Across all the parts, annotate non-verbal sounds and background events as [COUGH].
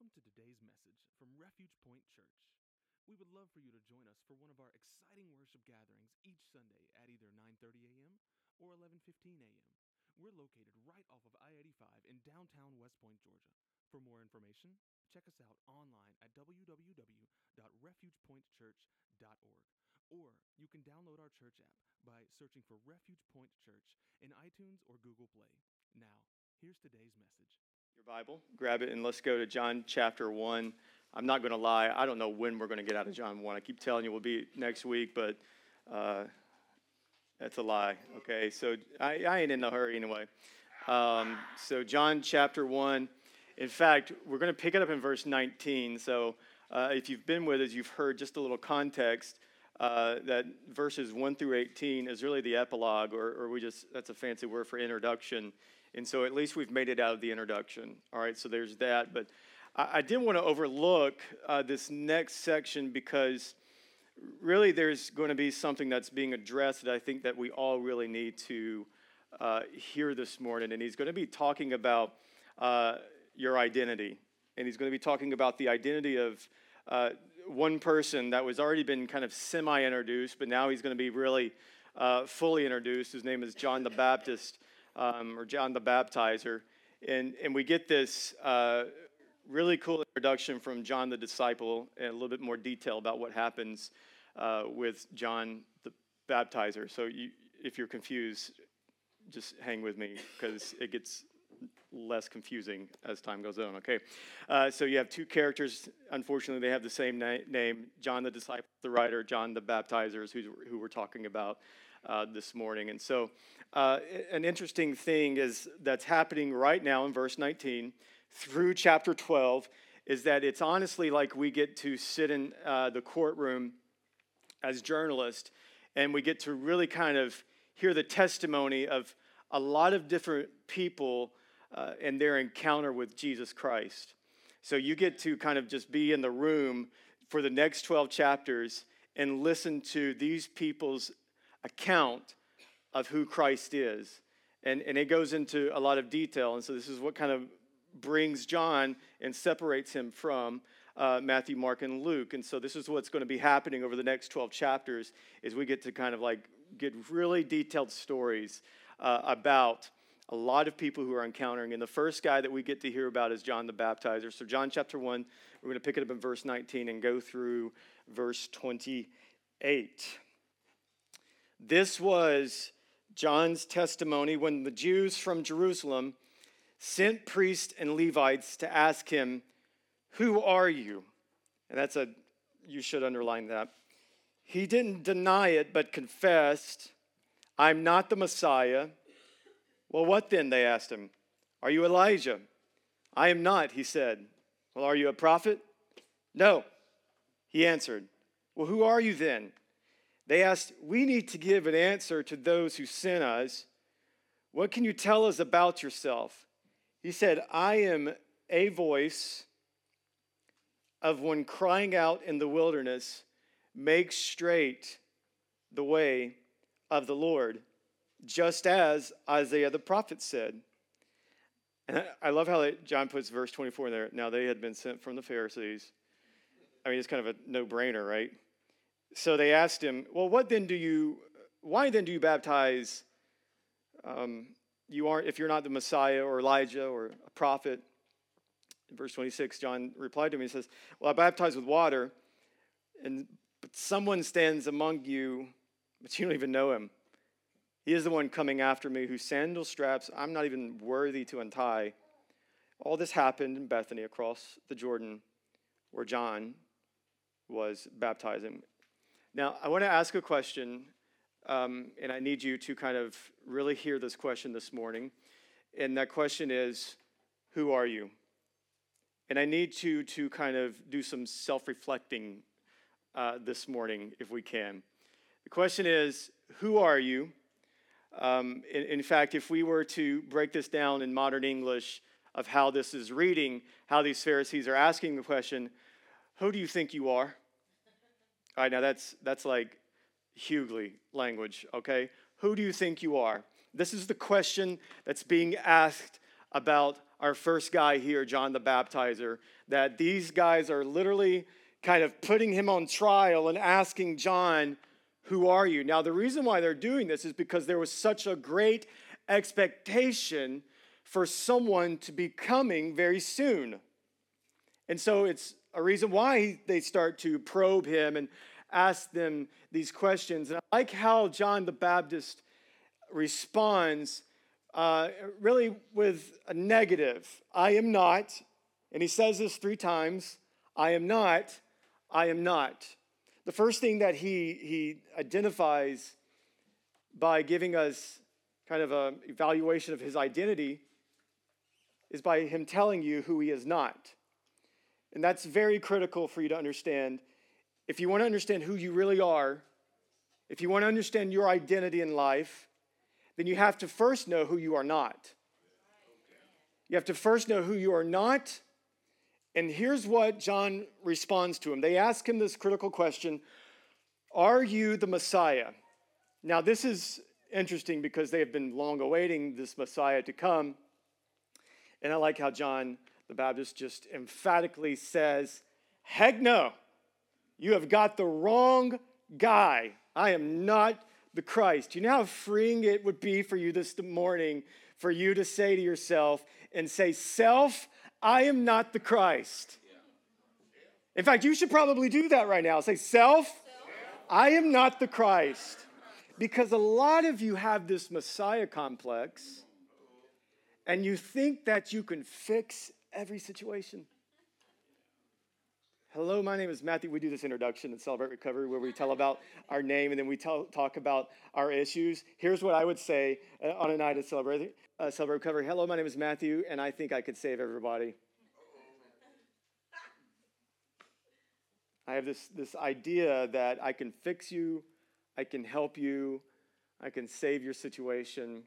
Welcome to today's message from Refuge Point Church. We would love for you to join us for one of our exciting worship gatherings each Sunday at either 9:30 a.m. or 11:15 a.m. We're located right off of I-85 in downtown West Point, Georgia. For more information, check us out online at www.refugepointchurch.org or you can download our church app by searching for Refuge Point Church in iTunes or Google Play. Now, here's today's message. Your Bible, grab it, and let's go to John chapter 1. I'm not going to lie, I don't know when we're going to get out of John 1. I keep telling you we'll be next week, but uh, that's a lie, okay? So I, I ain't in a hurry anyway. Um, so, John chapter 1. In fact, we're going to pick it up in verse 19. So, uh, if you've been with us, you've heard just a little context. Uh, that verses 1 through 18 is really the epilogue, or, or we just, that's a fancy word for introduction and so at least we've made it out of the introduction. All right, so there's that. But I, I didn't want to overlook uh, this next section because really there's going to be something that's being addressed that I think that we all really need to uh, hear this morning. And he's going to be talking about uh, your identity. And he's going to be talking about the identity of uh, one person that was already been kind of semi introduced, but now he's going to be really uh, fully introduced. His name is John the Baptist um, or John the Baptizer. And, and we get this uh, really cool introduction from John the Disciple and a little bit more detail about what happens uh, with John the Baptizer. So you, if you're confused, just hang with me because it gets less confusing as time goes on. Okay, uh, so you have two characters. Unfortunately, they have the same na- name: John the disciple, the writer, John the baptizer, who, who we're talking about uh, this morning. And so, uh, an interesting thing is that's happening right now in verse 19 through chapter 12 is that it's honestly like we get to sit in uh, the courtroom as journalists and we get to really kind of hear the testimony of a lot of different people uh, and their encounter with Jesus Christ. So you get to kind of just be in the room for the next 12 chapters and listen to these people's account of who Christ is. And, and it goes into a lot of detail. And so this is what kind of brings John and separates him from uh, Matthew, Mark, and Luke. And so this is what's going to be happening over the next 12 chapters is we get to kind of like get really detailed stories uh, about a lot of people who are encountering. And the first guy that we get to hear about is John the Baptizer. So John chapter 1, we're going to pick it up in verse 19 and go through verse 28. This was John's testimony when the Jews from Jerusalem sent priests and Levites to ask him, Who are you? And that's a, you should underline that. He didn't deny it, but confessed, I'm not the Messiah. Well, what then? They asked him. Are you Elijah? I am not, he said. Well, are you a prophet? No, he answered. Well, who are you then? They asked, We need to give an answer to those who sent us. What can you tell us about yourself? He said, I am a voice of one crying out in the wilderness, Make straight the way of the Lord, just as Isaiah the prophet said. And I love how John puts verse 24 in there. Now they had been sent from the Pharisees. I mean, it's kind of a no brainer, right? So they asked him, Well, what then do you, why then do you baptize? Um, you aren't, if you're not the Messiah or Elijah or a prophet. Verse 26, John replied to him, He says, Well, I baptize with water, and but someone stands among you, but you don't even know him. He is the one coming after me whose sandal straps I'm not even worthy to untie. All this happened in Bethany across the Jordan where John was baptizing. Now, I want to ask a question, um, and I need you to kind of really hear this question this morning. And that question is Who are you? And I need you to kind of do some self reflecting uh, this morning, if we can. The question is Who are you? Um, in, in fact, if we were to break this down in modern English of how this is reading, how these Pharisees are asking the question, Who do you think you are? All right, now that's that's like Hughley language, okay? Who do you think you are? This is the question that's being asked about our first guy here, John the Baptizer, that these guys are literally kind of putting him on trial and asking John, Who are you? Now, the reason why they're doing this is because there was such a great expectation for someone to be coming very soon. And so it's a reason why they start to probe him and ask them these questions. And I like how John the Baptist responds uh, really with a negative I am not. And he says this three times I am not, I am not. The first thing that he, he identifies by giving us kind of an evaluation of his identity is by him telling you who he is not. And that's very critical for you to understand. If you want to understand who you really are, if you want to understand your identity in life, then you have to first know who you are not. You have to first know who you are not. And here's what John responds to him. They ask him this critical question Are you the Messiah? Now, this is interesting because they have been long awaiting this Messiah to come. And I like how John the Baptist just emphatically says, Heck no, you have got the wrong guy. I am not the Christ. You know how freeing it would be for you this morning for you to say to yourself and say, Self, I am not the Christ. In fact, you should probably do that right now. Say, Self, I am not the Christ. Because a lot of you have this Messiah complex and you think that you can fix every situation. Hello, my name is Matthew. We do this introduction and Celebrate Recovery where we tell about our name and then we tell, talk about our issues. Here's what I would say uh, on a night of Celebrate, uh, Celebrate Recovery. Hello, my name is Matthew, and I think I could save everybody. I have this, this idea that I can fix you, I can help you, I can save your situation.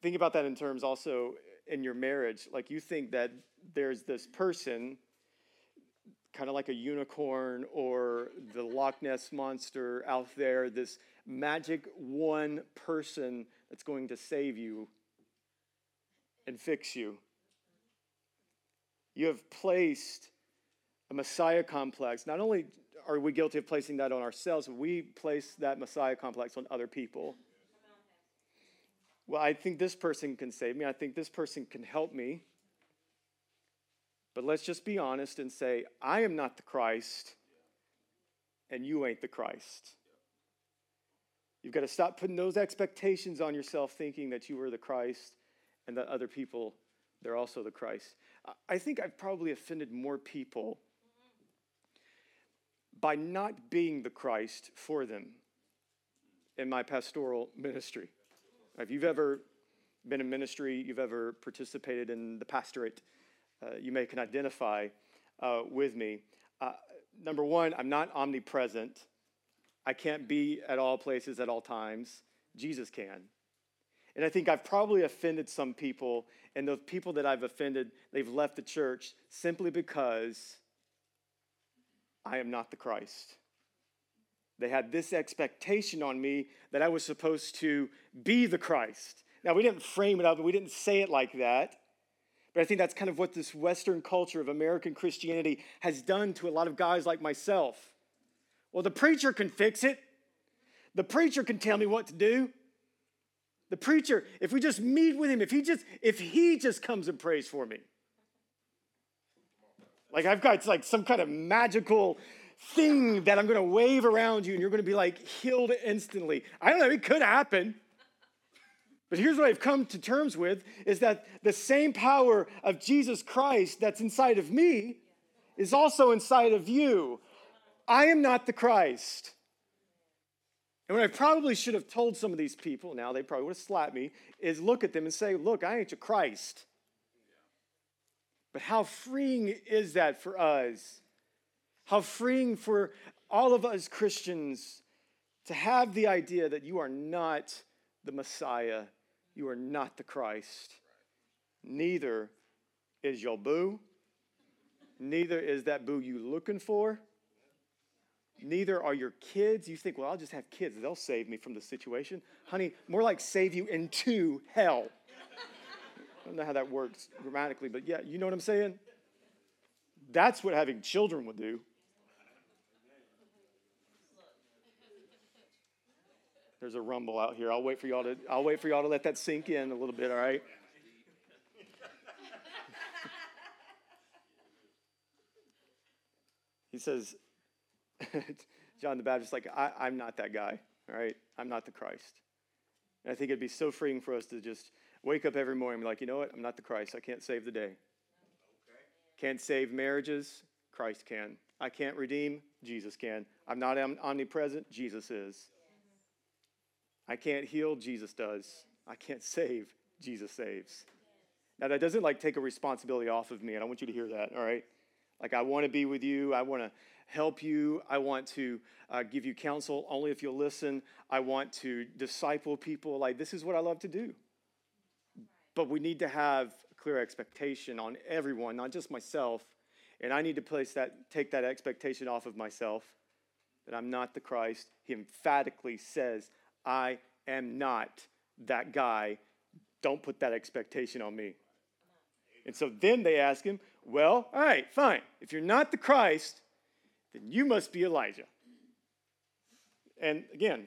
Think about that in terms also in your marriage. Like you think that there's this person, kind of like a unicorn or the Loch Ness monster out there, this magic one person that's going to save you and fix you. You have placed a Messiah complex. Not only are we guilty of placing that on ourselves, we place that Messiah complex on other people. Well, I think this person can save me. I think this person can help me. But let's just be honest and say, I am not the Christ, and you ain't the Christ. You've got to stop putting those expectations on yourself, thinking that you are the Christ and that other people, they're also the Christ. I think I've probably offended more people by not being the Christ for them in my pastoral ministry. If you've ever been in ministry, you've ever participated in the pastorate, uh, you may can identify uh, with me. Uh, number one, I'm not omnipresent. I can't be at all places at all times. Jesus can. And I think I've probably offended some people, and those people that I've offended, they've left the church simply because I am not the Christ. They had this expectation on me that I was supposed to be the Christ. Now, we didn't frame it up, we didn't say it like that. But I think that's kind of what this Western culture of American Christianity has done to a lot of guys like myself. Well, the preacher can fix it. The preacher can tell me what to do. The preacher, if we just meet with him, if he just if he just comes and prays for me. Like I've got like some kind of magical thing that I'm going to wave around you and you're going to be like healed instantly. I don't know, it could happen. But here's what I've come to terms with is that the same power of Jesus Christ that's inside of me is also inside of you. I am not the Christ. And what I probably should have told some of these people, now they probably would have slapped me, is look at them and say, Look, I ain't your Christ. But how freeing is that for us how freeing for all of us Christians to have the idea that you are not the Messiah, you are not the Christ. Neither is your boo, neither is that boo you looking for. Neither are your kids. You think, well, I'll just have kids. They'll save me from the situation. Honey, more like save you into hell. I don't know how that works grammatically, but yeah, you know what I'm saying? That's what having children would do. There's a rumble out here. I'll wait for y'all to I'll wait for y'all to let that sink in a little bit, all right? [LAUGHS] he says, [LAUGHS] John the Baptist, like, I, I'm not that guy, all right? I'm not the Christ. And I think it'd be so freeing for us to just wake up every morning and be like, you know what? I'm not the Christ. I can't save the day. Can't save marriages. Christ can. I can't redeem. Jesus can. I'm not omnipresent. Jesus is. I can't heal. Jesus does. I can't save. Jesus saves. Now, that doesn't like take a responsibility off of me, and I want you to hear that, all right? Like, I want to be with you. I want to help you. I want to uh, give you counsel only if you'll listen. I want to disciple people. Like, this is what I love to do. But we need to have a clear expectation on everyone, not just myself. And I need to place that, take that expectation off of myself that I'm not the Christ. He emphatically says, I am not that guy. Don't put that expectation on me. And so then they ask him, Well, all right, fine. If you're not the Christ, then you must be Elijah. And again,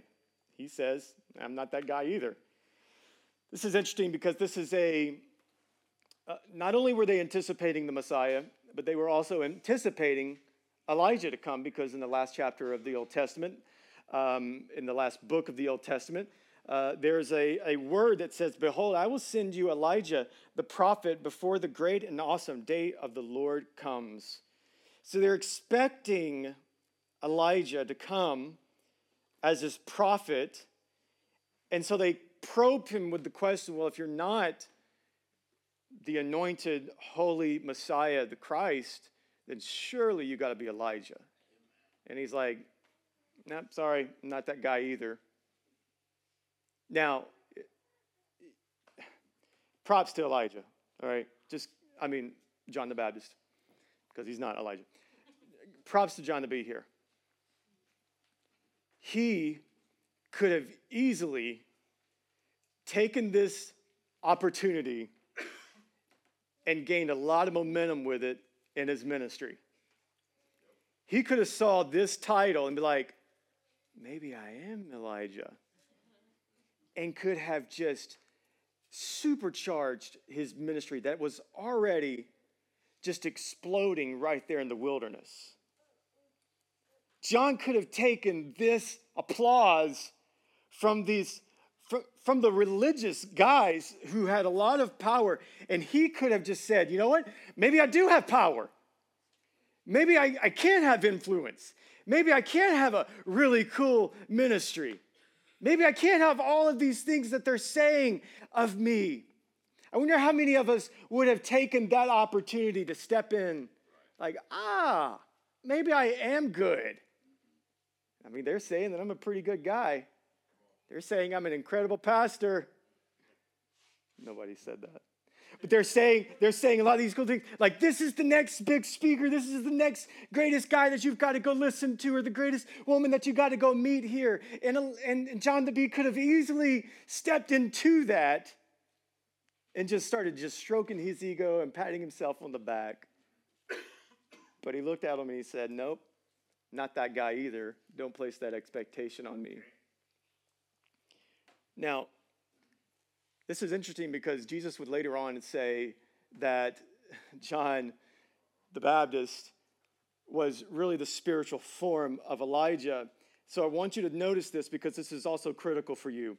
he says, I'm not that guy either. This is interesting because this is a, uh, not only were they anticipating the Messiah, but they were also anticipating Elijah to come because in the last chapter of the Old Testament, um, in the last book of the Old Testament, uh, there's a, a word that says, Behold, I will send you Elijah, the prophet, before the great and awesome day of the Lord comes. So they're expecting Elijah to come as his prophet. And so they probe him with the question well, if you're not the anointed, holy Messiah, the Christ, then surely you got to be Elijah. And he's like, nope, sorry, not that guy either. Now, props to Elijah, all right? Just, I mean, John the Baptist, because he's not Elijah. Props to John to be here. He could have easily taken this opportunity and gained a lot of momentum with it in his ministry. He could have saw this title and be like, maybe I am Elijah. And could have just supercharged his ministry that was already just exploding right there in the wilderness. John could have taken this applause from these from the religious guys who had a lot of power, and he could have just said, you know what? Maybe I do have power. Maybe I, I can have influence. Maybe I can't have a really cool ministry. Maybe I can't have all of these things that they're saying of me. I wonder how many of us would have taken that opportunity to step in, like, ah, maybe I am good. I mean, they're saying that I'm a pretty good guy. They're saying I'm an incredible pastor. Nobody said that. But they're saying, they're saying a lot of these cool things, like this is the next big speaker, this is the next greatest guy that you've got to go listen to, or the greatest woman that you got to go meet here. And, and John the Bee could have easily stepped into that and just started just stroking his ego and patting himself on the back. But he looked at him and he said, Nope, not that guy either. Don't place that expectation on me. Now, this is interesting because Jesus would later on say that John the Baptist was really the spiritual form of Elijah. So I want you to notice this because this is also critical for you.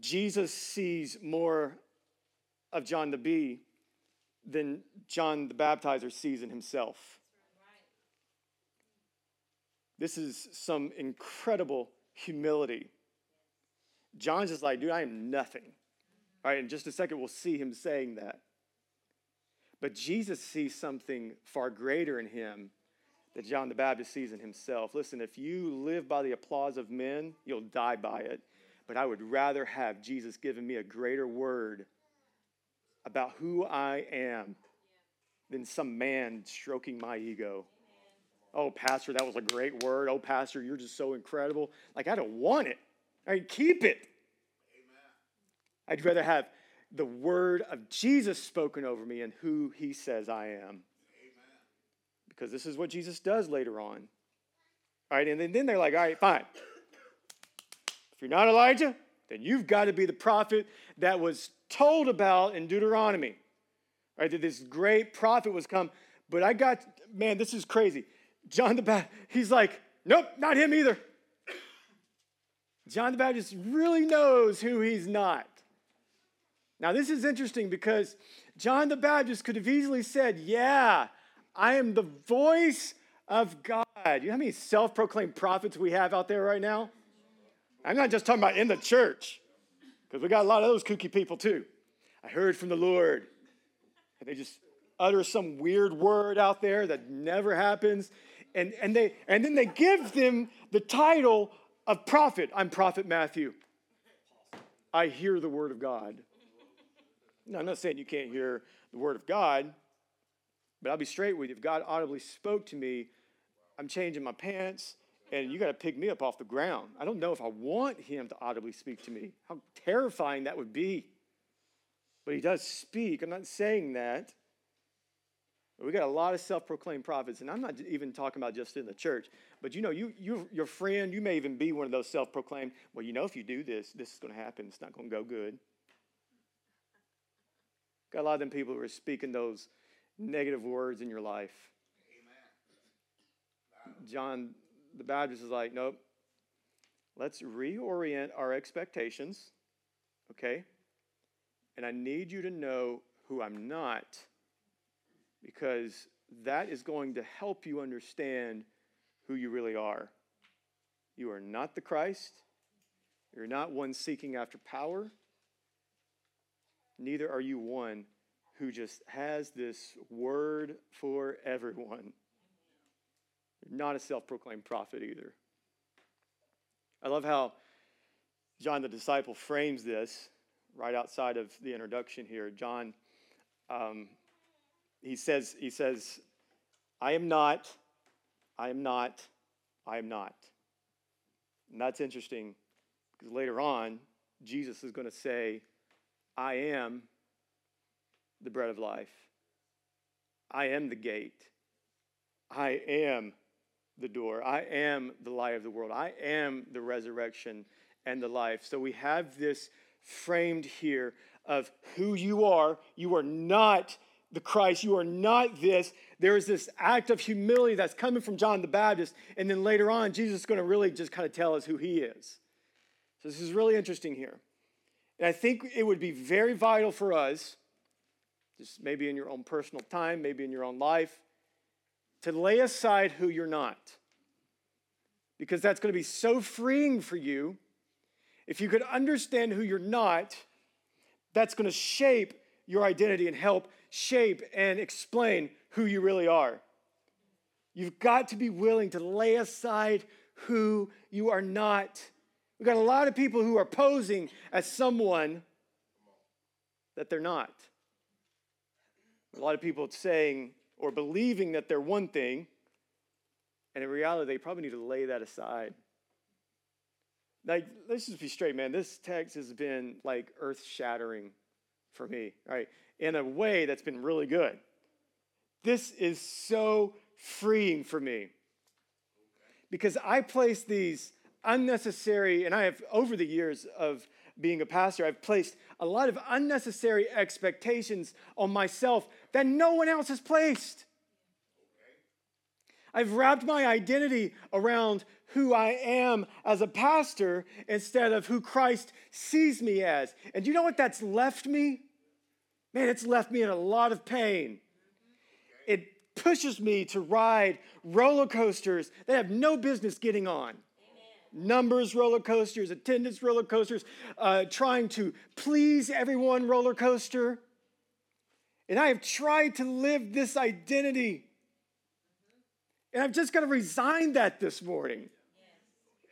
Jesus sees more of John the Bee than John the Baptizer sees in himself. This is some incredible humility John's just like, dude, I am nothing. All right, in just a second, we'll see him saying that. But Jesus sees something far greater in him that John the Baptist sees in himself. Listen, if you live by the applause of men, you'll die by it. But I would rather have Jesus given me a greater word about who I am than some man stroking my ego. Oh, Pastor, that was a great word. Oh, Pastor, you're just so incredible. Like, I don't want it. I keep it. Amen. I'd rather have the word of Jesus spoken over me and who he says I am. Because this is what Jesus does later on. All right, and then they're like, all right, fine. If you're not Elijah, then you've got to be the prophet that was told about in Deuteronomy. All right, that this great prophet was come. But I got, man, this is crazy. John the Baptist, he's like, nope, not him either. John the Baptist really knows who he's not. Now, this is interesting because John the Baptist could have easily said, Yeah, I am the voice of God. You know how many self proclaimed prophets we have out there right now? I'm not just talking about in the church, because we got a lot of those kooky people too. I heard from the Lord. And they just utter some weird word out there that never happens. And, and, they, and then they give them the title of prophet. I'm Prophet Matthew. I hear the word of God. Now, I'm not saying you can't hear the word of God, but I'll be straight with you. If God audibly spoke to me, I'm changing my pants, and you got to pick me up off the ground. I don't know if I want him to audibly speak to me. How terrifying that would be. But he does speak. I'm not saying that. We got a lot of self-proclaimed prophets, and I'm not even talking about just in the church. But you know, you, you your friend, you may even be one of those self-proclaimed. Well, you know, if you do this, this is going to happen. It's not going to go good. Got a lot of them people who are speaking those negative words in your life. Amen. John the Baptist is like, nope. Let's reorient our expectations, okay? And I need you to know who I'm not because that is going to help you understand who you really are. You are not the Christ. You're not one seeking after power neither are you one who just has this word for everyone. You're not a self proclaimed prophet either. I love how John the disciple frames this right outside of the introduction here. John, um, he says, he says, I am not, I am not, I am not. And that's interesting because later on, Jesus is going to say, I am the bread of life. I am the gate. I am the door. I am the light of the world. I am the resurrection and the life. So we have this framed here of who you are. You are not the Christ. You are not this. There is this act of humility that's coming from John the Baptist. And then later on, Jesus is going to really just kind of tell us who he is. So this is really interesting here. And I think it would be very vital for us, just maybe in your own personal time, maybe in your own life, to lay aside who you're not. Because that's going to be so freeing for you. If you could understand who you're not, that's going to shape your identity and help shape and explain who you really are. You've got to be willing to lay aside who you are not We've got a lot of people who are posing as someone that they're not. A lot of people saying or believing that they're one thing, and in reality, they probably need to lay that aside. Like, let's just be straight, man. This text has been like earth shattering for me, right? In a way that's been really good. This is so freeing for me because I place these unnecessary, and I have, over the years of being a pastor, I've placed a lot of unnecessary expectations on myself that no one else has placed. I've wrapped my identity around who I am as a pastor instead of who Christ sees me as. And you know what that's left me? Man, it's left me in a lot of pain. It pushes me to ride roller coasters that have no business getting on numbers roller coasters, attendance roller coasters, uh, trying to please everyone roller coaster. And I have tried to live this identity. And I've just got to resign that this morning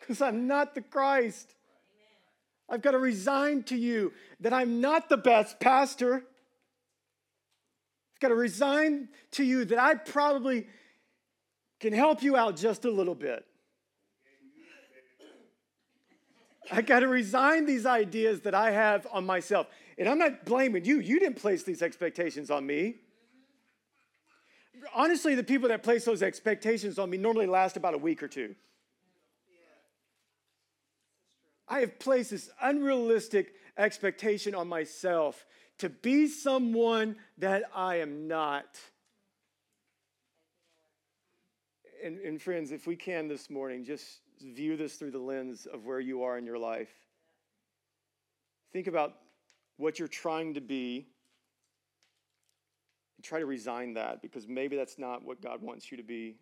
because I'm not the Christ. I've got to resign to you that I'm not the best pastor. I've got to resign to you that I probably can help you out just a little bit. I got to resign these ideas that I have on myself. And I'm not blaming you. You didn't place these expectations on me. Honestly, the people that place those expectations on me normally last about a week or two. I have placed this unrealistic expectation on myself to be someone that I am not. And, and, friends, if we can this morning, just view this through the lens of where you are in your life. Think about what you're trying to be and try to resign that because maybe that's not what God wants you to be.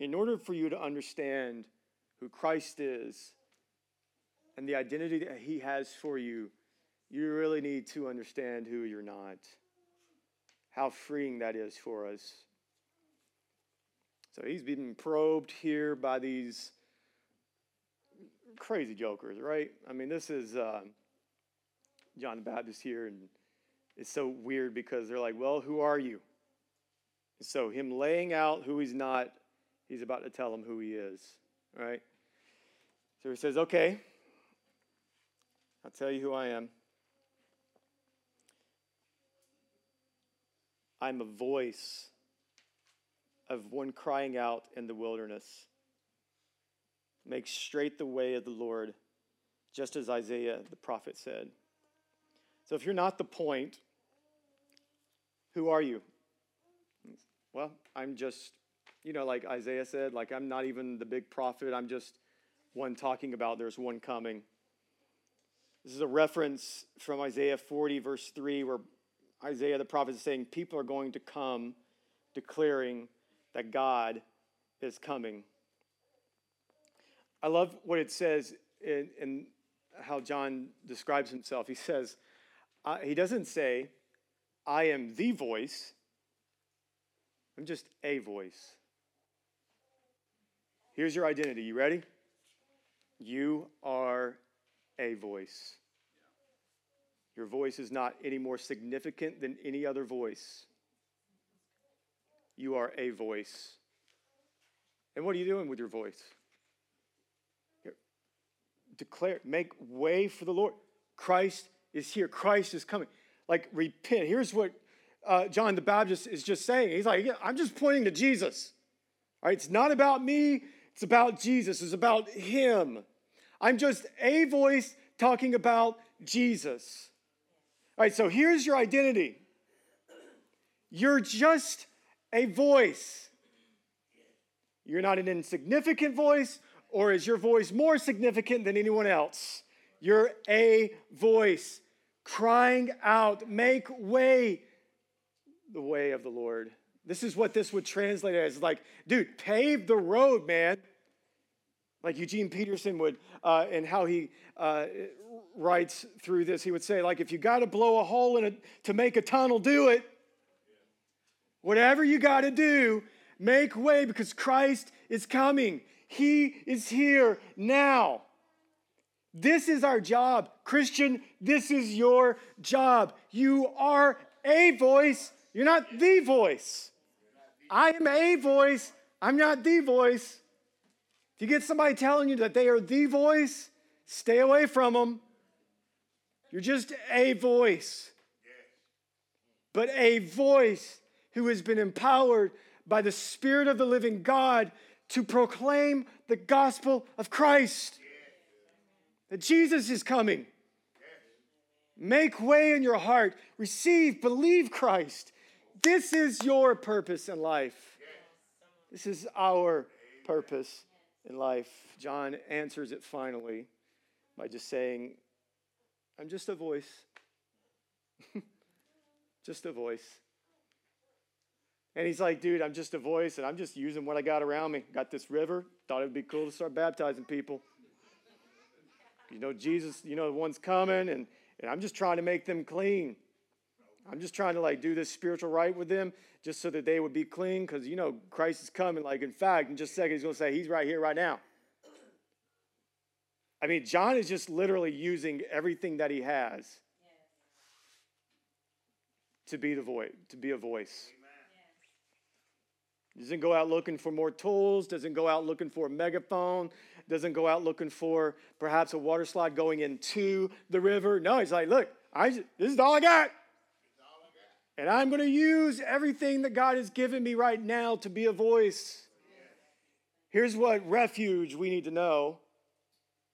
In order for you to understand who Christ is and the identity that He has for you, you really need to understand who you're not. How freeing that is for us. So he's being probed here by these crazy jokers, right? I mean, this is uh, John the Baptist here, and it's so weird because they're like, well, who are you? so him laying out who he's not, he's about to tell him who he is, right? So he says, okay, I'll tell you who I am. I'm a voice of one crying out in the wilderness. Make straight the way of the Lord, just as Isaiah the prophet said. So if you're not the point, who are you? Well, I'm just, you know, like Isaiah said, like I'm not even the big prophet. I'm just one talking about there's one coming. This is a reference from Isaiah 40, verse 3, where Isaiah the prophet is saying, People are going to come declaring that God is coming. I love what it says in, in how John describes himself. He says, uh, he doesn't say, I am the voice, I'm just a voice. Here's your identity. You ready? You are a voice. Your voice is not any more significant than any other voice. You are a voice. And what are you doing with your voice? Declare, make way for the Lord. Christ is here. Christ is coming. Like, repent. Here's what uh, John the Baptist is just saying. He's like, I'm just pointing to Jesus. All right, it's not about me, it's about Jesus, it's about Him. I'm just a voice talking about Jesus. All right, so here's your identity you're just a voice. You're not an insignificant voice, or is your voice more significant than anyone else? You're a voice crying out, Make way, the way of the Lord. This is what this would translate as like, dude, pave the road, man. Like Eugene Peterson would, uh, and how he uh, writes through this, he would say, like, if you got to blow a hole in it to make a tunnel, do it. Whatever you got to do, make way because Christ is coming. He is here now. This is our job. Christian, this is your job. You are a voice, you're not the voice. I am a voice, I'm not the voice. If you get somebody telling you that they are the voice, stay away from them. You're just a voice. But a voice who has been empowered by the Spirit of the living God to proclaim the gospel of Christ. That Jesus is coming. Make way in your heart. Receive, believe Christ. This is your purpose in life. This is our purpose in life. John answers it finally by just saying, I'm just a voice. [LAUGHS] just a voice. And he's like, dude, I'm just a voice and I'm just using what I got around me. Got this river. Thought it'd be cool to start baptizing people. You know, Jesus, you know, the one's coming and, and I'm just trying to make them clean. I'm just trying to like do this spiritual rite with them just so that they would be clean because, you know, Christ is coming. Like, in fact, in just a second, he's going to say, He's right here, right now. I mean, John is just literally using everything that he has to be the voice, to be a voice. Doesn't go out looking for more tools, doesn't go out looking for a megaphone, doesn't go out looking for perhaps a water slide going into the river. No, he's like, look, I, this is all I got. And I'm going to use everything that God has given me right now to be a voice. Here's what refuge we need to know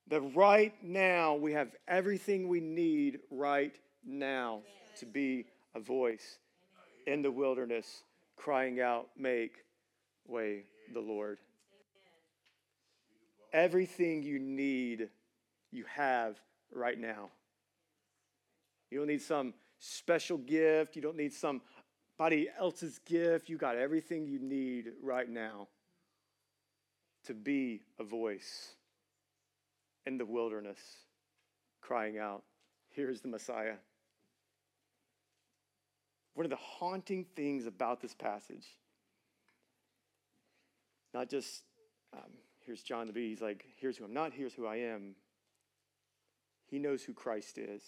that right now we have everything we need right now to be a voice in the wilderness, crying out, Make way the Lord. Everything you need, you have right now. You don't need some special gift. You don't need somebody else's gift. You got everything you need right now to be a voice in the wilderness, crying out, Here's the Messiah. One of the haunting things about this passage, not just um, here's John the Bee, he's like, Here's who I'm not, here's who I am. He knows who Christ is.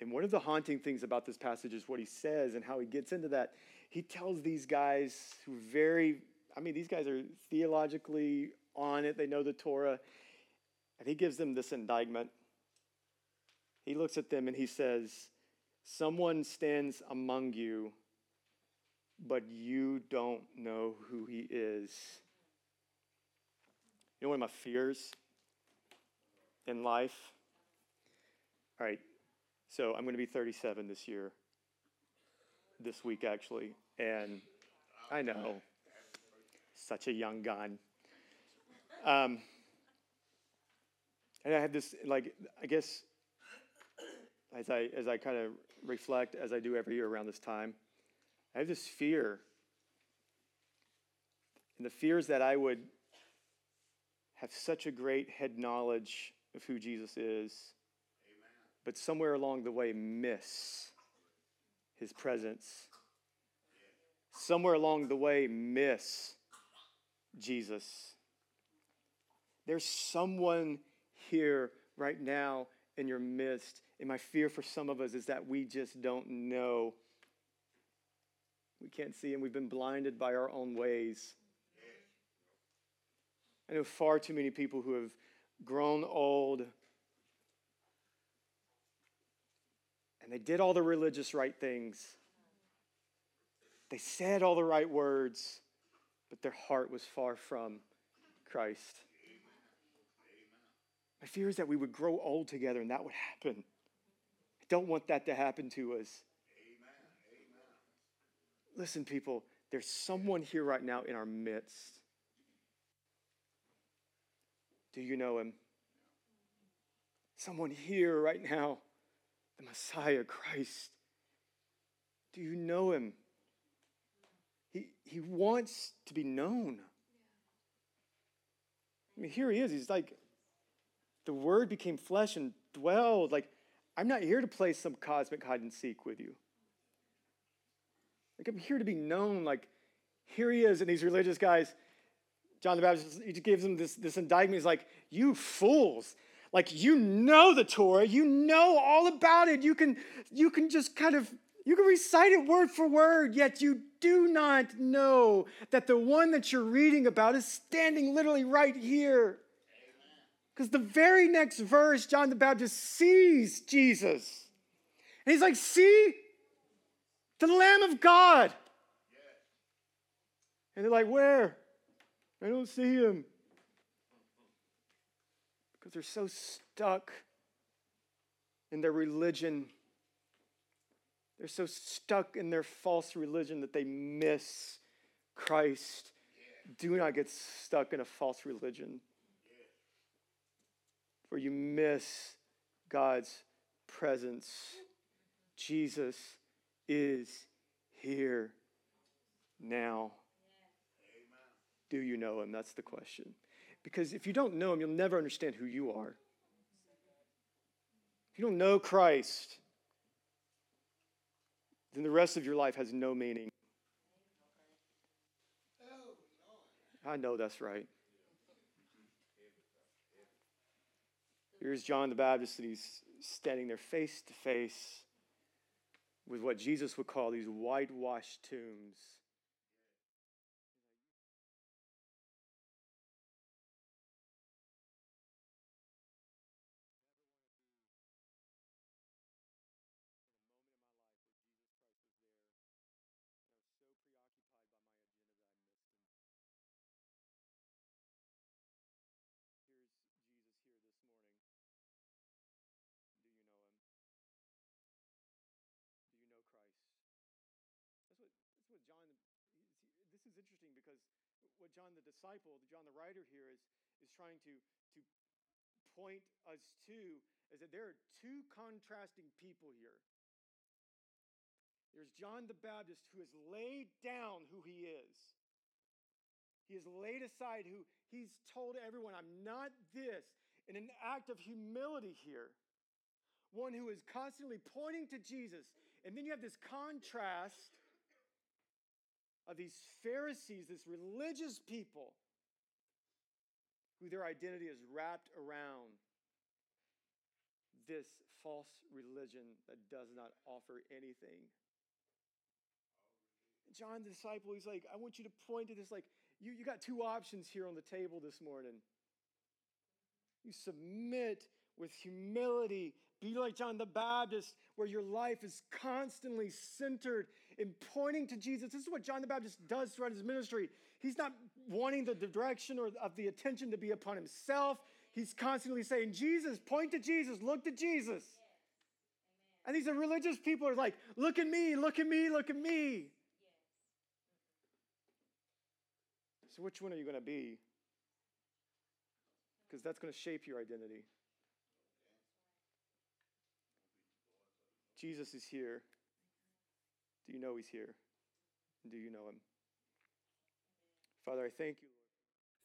And one of the haunting things about this passage is what he says and how he gets into that. He tells these guys who very, I mean, these guys are theologically on it, they know the Torah, and he gives them this indictment. He looks at them and he says, Someone stands among you, but you don't know who he is. You know, one of my fears in life? All right, so I'm going to be 37 this year, this week actually, and I know, such a young gun. Um, and I had this, like, I guess, as I as I kind of reflect, as I do every year around this time, I have this fear, and the fear is that I would have such a great head knowledge of who Jesus is but somewhere along the way miss his presence. Somewhere along the way miss Jesus. There's someone here right now in your midst. And my fear for some of us is that we just don't know. We can't see, and we've been blinded by our own ways. I know far too many people who have grown old and they did all the religious right things. They said all the right words, but their heart was far from Christ. My fear is that we would grow old together and that would happen. Don't want that to happen to us. Listen, people, there's someone here right now in our midst. Do you know him? Someone here right now the Messiah, Christ. Do you know him? He, he wants to be known. I mean, here he is. He's like, the word became flesh and dwelled. Like, I'm not here to play some cosmic hide and seek with you. Like, I'm here to be known. Like, here he is, and these religious guys, John the Baptist, he gives them this, this indictment. He's like, You fools. Like you know the Torah, you know all about it. You can you can just kind of you can recite it word for word, yet you do not know that the one that you're reading about is standing literally right here. Because the very next verse, John the Baptist sees Jesus. And he's like, See, the Lamb of God. And they're like, Where? I don't see him because they're so stuck in their religion. They're so stuck in their false religion that they miss Christ. Do not get stuck in a false religion. For you miss God's presence. Jesus is here now. Do you know him? That's the question. Because if you don't know him, you'll never understand who you are. If you don't know Christ, then the rest of your life has no meaning. I know that's right. Here's John the Baptist, and he's standing there face to face with what Jesus would call these whitewashed tombs. John the disciple, John the writer here is, is trying to, to point us to is that there are two contrasting people here. There's John the Baptist who has laid down who he is. He has laid aside who he's told everyone, I'm not this, in an act of humility here. One who is constantly pointing to Jesus. And then you have this contrast of these Pharisees, this religious people, who their identity is wrapped around this false religion that does not offer anything. John the disciple, he's like, I want you to point to this. Like, you, you got two options here on the table this morning. You submit with humility. Be like John the Baptist, where your life is constantly centered in pointing to Jesus. This is what John the Baptist does throughout his ministry. He's not wanting the direction or of the attention to be upon himself. He's constantly saying, Jesus, point to Jesus, look to Jesus. And these religious people are like, look at me, look at me, look at me. So, which one are you going to be? Because that's going to shape your identity. Jesus is here. Do you know he's here? Do you know him? Father, I thank you, Lord.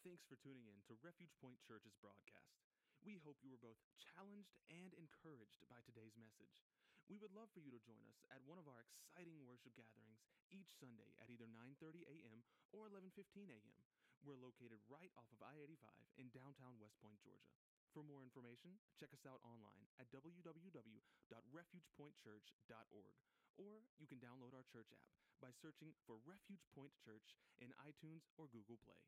Thanks for tuning in to Refuge Point Church's broadcast. We hope you were both challenged and encouraged by today's message. We would love for you to join us at one of our exciting worship gatherings each Sunday at either 9:30 a.m. or 11:15 a.m. We're located right off of I-85 in downtown West Point, Georgia. For more information, check us out online at www.refugepointchurch.org or you can download our church app by searching for Refuge Point Church in iTunes or Google Play.